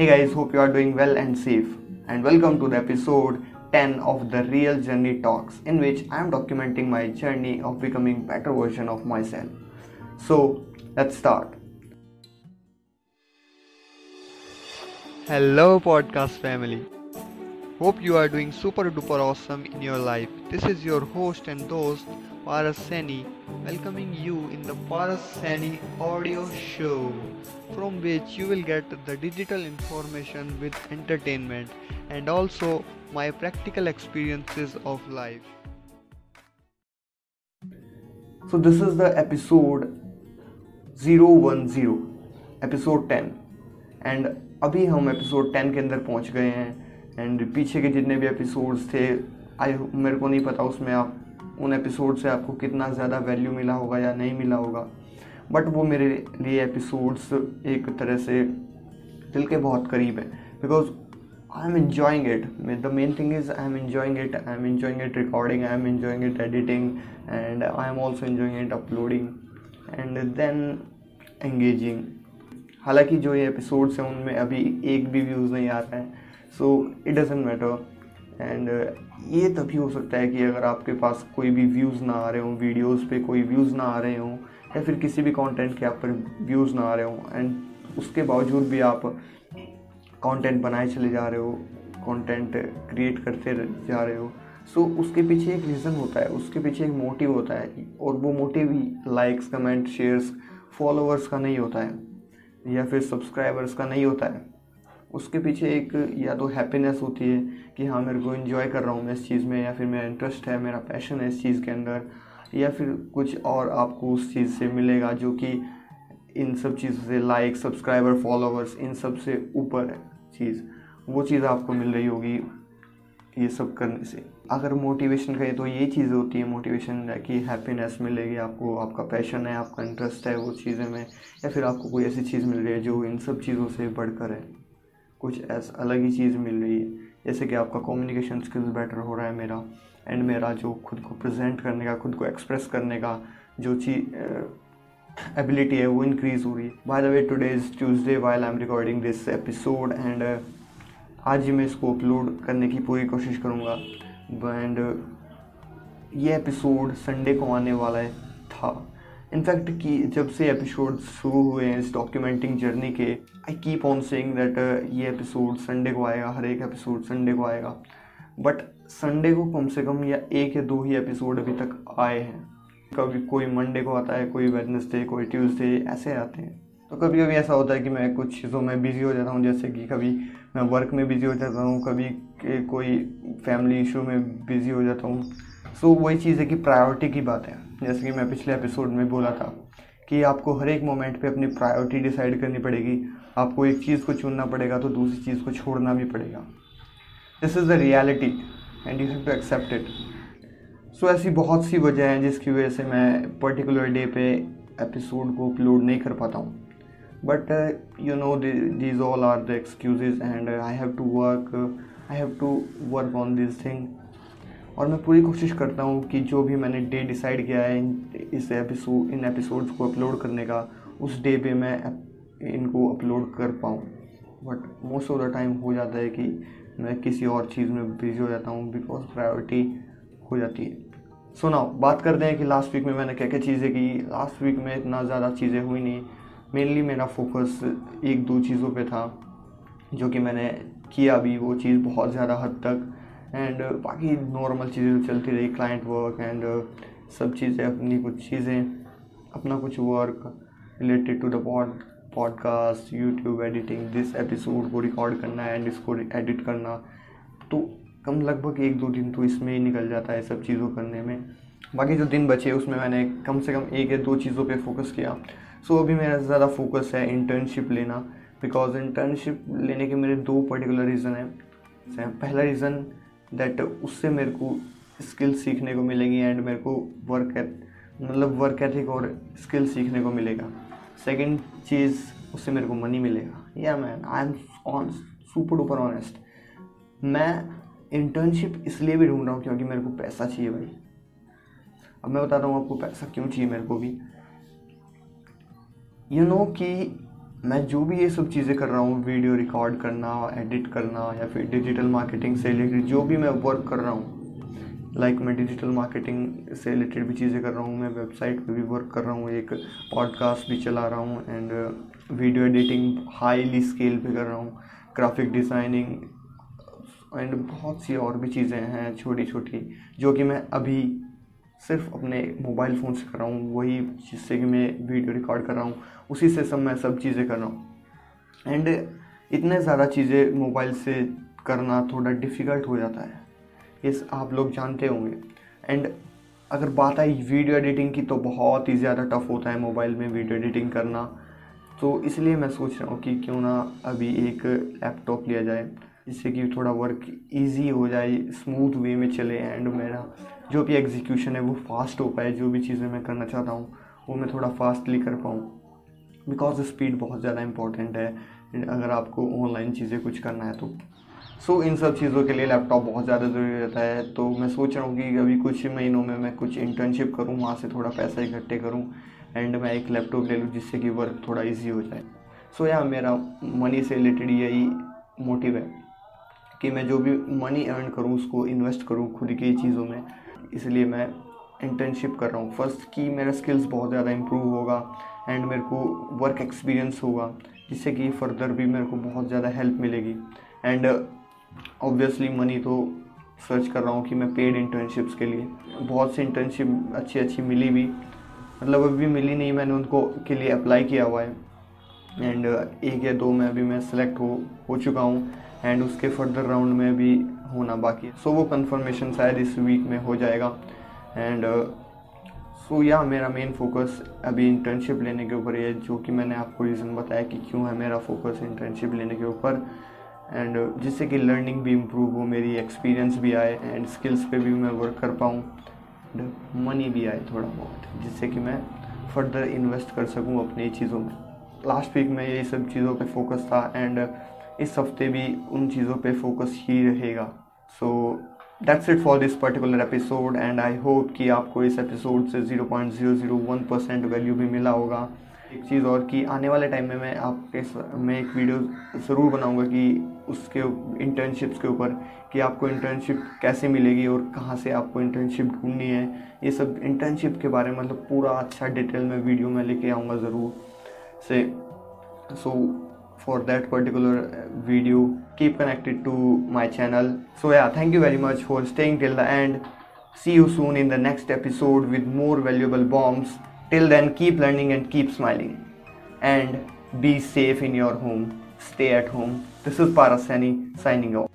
Hey guys, hope you are doing well and safe, and welcome to the episode 10 of the Real Journey Talks, in which I am documenting my journey of becoming better version of myself. So, let's start. Hello, podcast family. Hope you are doing super duper awesome in your life. This is your host and host Paras Sani, welcoming you in the Paras Sani audio show, from which you will get the digital information with entertainment and also my practical experiences of life. So, this is the episode 010, episode 10, and अभी हम episode 10 के अंदर पहुँच गए हैं and पीछे के जितने भी एपिसोड्स थे आई मेरे को नहीं पता उसमें आप, उन एपिसोड से आपको कितना ज़्यादा वैल्यू मिला होगा या नहीं मिला होगा। बट वो मेरे लिए एपिसोड्स एक तरह से दिल के बहुत करीब है। Because I am enjoying it the main thing is I am enjoying it I am enjoying it recording I am enjoying it editing and I am also enjoying it uploading and then engaging हालाँकि जो ये episodes हैं, उनमें अभी एक भी views नहीं आ रहा है। So it doesn't matter and ये तभी हो सकता है कि अगर आपके पास कोई भी व्यूज़ ना आ रहे हों वीडियोस पे कोई व्यूज़ ना आ रहे हों या फिर किसी भी कंटेंट के आप पर व्यूज़ ना आ रहे हों एंड उसके बावजूद भी आप कंटेंट बनाए चले जा रहे हो कंटेंट क्रिएट करते जा रहे हो। सो so, उसके पीछे एक रीज़न होता है उसके पीछे एक मोटिव होता है और वो motive likes comment shares followers का नहीं होता है या फिर सब्सक्राइबर्स का नहीं होता है। उसके पीछे एक या तो हैप्पीनेस होती है कि हाँ मेरे को इन्जॉय कर रहा हूँ मैं इस चीज़ में, या फिर मेरा इंटरेस्ट है, मेरा पैशन है इस चीज़ के अंदर, या फिर कुछ और आपको उस चीज़ से मिलेगा जो कि इन सब चीज़ों से लाइक सब्सक्राइबर फॉलोअर्स इन सबसे ऊपर है चीज़। वो चीज़ आपको मिल रही होगी ये सब करने से। अगर मोटिवेशन कहें तो ये चीज़ होती है मोटिवेशन कि हैप्पीनेस मिलेगी आपको, आपका पैशन है, आपका इंटरेस्ट है वो चीज़ें में, या फिर आपको कोई ऐसी चीज़ मिल रही है जो इन सब चीज़ों से बढ़कर है। कुछ ऐसा, अलग ही चीज़ मिल रही है। जैसे कि आपका कम्युनिकेशन स्किल्स बेटर हो रहा है मेरा एंड मेरा जो खुद को प्रेजेंट करने का, खुद को एक्सप्रेस करने का जो चीज़ एबिलिटी है वो इंक्रीज़ हो रही है। By the way today is Tuesday while I am recording this episode and आज ही मैं इसको अपलोड करने की पूरी कोशिश करूँगा। एंड ये एपिसोड संडे को आने वाला है था। इनफैक्ट कि जब से एपिसोड शुरू हुए हैं इस डॉक्यूमेंटिंग जर्नी के I keep on saying that ये एपिसोड संडे को आएगा, हर एक एपिसोड संडे को आएगा। बट संडे को कम से कम या एक या दो ही एपिसोड अभी तक आए हैं। कभी कोई मंडे को आता है, कोई वेडनेसडे कोई ट्यूसडे ऐसे आते हैं। तो कभी कभी ऐसा होता है कि मैं कुछ चीज़ों में बिज़ी हो जाता हूँ, जैसे कि कभी मैं वर्क में बिज़ी हो जाता हूँ, कभी कोई फैमिली इशू में बिज़ी हो जाता हूँ। सो so, वही चीज़ है कि प्रायोरिटी की बात है। जैसे कि मैं पिछले एपिसोड में बोला था कि आपको हर एक मोमेंट पे अपनी प्रायोरिटी डिसाइड करनी पड़ेगी। आपको एक चीज़ को चुनना पड़ेगा तो दूसरी चीज़ को छोड़ना भी पड़ेगा। This is the reality and you have to accept it so ऐसी बहुत सी वजह हैं जिसकी वजह से मैं पर्टिकुलर डे पे एपिसोड को अपलोड नहीं कर पाता हूँ। But you know these all are the excuses and I have to work I have to work on this thing और मैं पूरी कोशिश करता हूँ कि जो भी मैंने डे डिसाइड किया है इस एपिसोड इन एपिसोड्स को अपलोड करने का, उस डे पे मैं इनको अपलोड कर पाऊँ। But most of the time हो जाता है कि मैं किसी और चीज़ में बिज़ी हो जाता हूँ बिकॉज़ प्रायोरिटी हो जाती है। सो so नाउ बात करते हैं कि लास्ट वीक में मैंने क्या क्या चीज़ें की। लास्ट वीक में इतना ज़्यादा चीज़ें हुई नहीं। मेनली मेरा फोकस एक दो चीज़ों पे था, जो कि मैंने किया भी, वो चीज़ बहुत ज़्यादा हद तक एंड बाकी नॉर्मल चीज़ें चलती रही क्लाइंट वर्क एंड सब चीज़ें अपनी कुछ चीज़ें अपना कुछ work related to the pod podcast YouTube editing this episode को रिकॉर्ड करना एंड इसको एडिट करना तो कम लगभग एक दो दिन तो इसमें ही निकल जाता है सब चीज़ों करने में। बाकी जो दिन बचे उसमें मैंने कम से कम एक या दो चीज़ों पे फोकस किया। सो so, अभी मेरा ज़्यादा फोकस है इंटर्नशिप लेना बिकॉज़ इंटर्नशिप लेने के मेरे दो पर्टिकुलर रीज़न हैं। पहला रीज़न दैट उससे मेरे को स्किल सीखने को मिलेगी एंड मेरे को वर्क मतलब वर्क एथिक और स्किल सीखने को मिलेगा। सेकेंड चीज़, उससे मेरे को मनी मिलेगा। Yeah man I am on super duper honest मैं इंटर्नशिप इसलिए भी ढूंढ रहा हूँ क्योंकि मेरे को पैसा चाहिए भाई। अब मैं बताता हूँ आपको पैसा क्यों चाहिए मेरे को भी। यू you नो know कि मैं जो भी ये सब चीज़ें कर रहा हूँ, वीडियो रिकॉर्ड करना एडिट करना, या फिर डिजिटल मार्केटिंग से रिलेटेड जो भी मैं वर्क कर रहा हूँ लाइक like मैं डिजिटल मार्केटिंग से रिलेटेड भी चीज़ें कर रहा हूँ, मैं वेबसाइट पे भी वर्क कर रहा हूँ, एक पॉडकास्ट भी चला रहा हूँ and video editing highly scale पे कर रहा हूँ ग्राफिक डिज़ाइनिंग एंड बहुत सी और भी चीज़ें हैं छोटी छोटी जो कि मैं अभी सिर्फ़ अपने मोबाइल फ़ोन से कर रहा हूँ, वही जिससे कि मैं वीडियो रिकॉर्ड कर रहा हूँ, उसी से सब मैं सब चीज़ें कर रहा हूँ। एंड इतने ज़्यादा चीज़ें मोबाइल से करना थोड़ा डिफ़िकल्ट हो जाता है। ये आप लोग जानते होंगे। एंड अगर बात आई वीडियो एडिटिंग की तो बहुत ही ज़्यादा टफ होता है मोबाइल में वीडियो एडिटिंग करना। तो इसलिए मैं सोच रहा हूँ कि क्यों ना अभी एक लैपटॉप लिया जाए। जिससे कि थोड़ा वर्क इजी हो जाए स्मूथ वे में चले एंड मेरा जो भी एग्जीक्यूशन है वो फास्ट हो पाए जो भी चीज़ें मैं करना चाहता हूँ वो मैं थोड़ा फास्टली कर पाऊँ। बिकॉज़ स्पीड बहुत ज़्यादा इंपॉर्टेंट है अगर आपको ऑनलाइन चीज़ें कुछ करना है तो। सो so, इन सब चीज़ों के लिए लैपटॉप बहुत ज़्यादा ज़रूरी रहता है। तो मैं सोच रहा हूँ कि अभी कुछ महीनों में मैं कुछ इंटर्नशिप करूँ वहाँ से थोड़ा पैसा इकट्ठे करूँ एंड मैं एक लैपटॉप ले लूँ जिससे कि वर्क थोड़ा ईजी हो जाए। सो so, या मेरा मनी से रिलेटेड यही मोटिव है। कि मैं जो भी मनी अर्न करूँ, उसको इन्वेस्ट करूँ खुद की चीज़ों में। इसलिए मैं इंटर्नशिप कर रहा हूँ। फ़र्स्ट कि मेरा स्किल्स बहुत ज़्यादा इम्प्रूव होगा एंड मेरे को वर्क एक्सपीरियंस होगा, जिससे कि फर्दर भी मेरे को बहुत ज़्यादा हेल्प मिलेगी। एंड ऑब्वियसली मनी तो सर्च कर रहा हूँ कि मैं पेड इंटर्नशिप्स के लिए। बहुत सी इंटर्नशिप अच्छी अच्छी मिली भी। मतलब अभी मिली नहीं, मैंने उनको के लिए अप्लाई किया हुआ है। एंड एक या दो में अभी मैं सेलेक्ट हो हो चुका हूँ। एंड उसके फर्दर राउंड में भी होना बाकी है। सो so, वो कन्फर्मेशन शायद इस वीक में हो जाएगा। एंड सो या मेरा मेन फोकस अभी इंटर्नशिप लेने के ऊपर है जो कि मैंने आपको रीज़न बताया कि क्यों है मेरा फोकस इंटर्नशिप लेने के ऊपर। एंड uh, जिससे कि लर्निंग भी इम्प्रूव हो मेरी एक्सपीरियंस भी आए एंड स्किल्स पे भी मैं वर्क कर पाऊँ। एंड मनी भी आए थोड़ा बहुत जिससे कि मैं फर्दर इन्वेस्ट कर सकूँ अपनी चीज़ों में। लास्ट वीक में यही सब चीज़ों पे फोकस था एंड इस हफ़्ते भी उन चीज़ों पे फोकस ही रहेगा। So that's it for this particular episode and I hope कि आपको इस एपिसोड से 0.001 परसेंट वैल्यू भी मिला होगा। एक चीज़ और कि आने वाले टाइम में मैं आपके मैं एक वीडियो ज़रूर बनाऊँगा कि उसके इंटर्नशिप्स के ऊपर कि आपको इंटर्नशिप कैसे मिलेगी और कहाँ से आपको इंटर्नशिप ढूंढनी है। ये सब इंटर्नशिप के बारे में मतलब पूरा अच्छा डिटेल में वीडियो में लेके आऊँगा ज़रूर। से सो for that particular uh, video. Keep connected to my channel. So yeah thank you very much for staying till the end. See you soon in the next episode with more valuable bombs. Till then keep learning and keep smiling. And be safe in your home. Stay at home. This is parasani signing off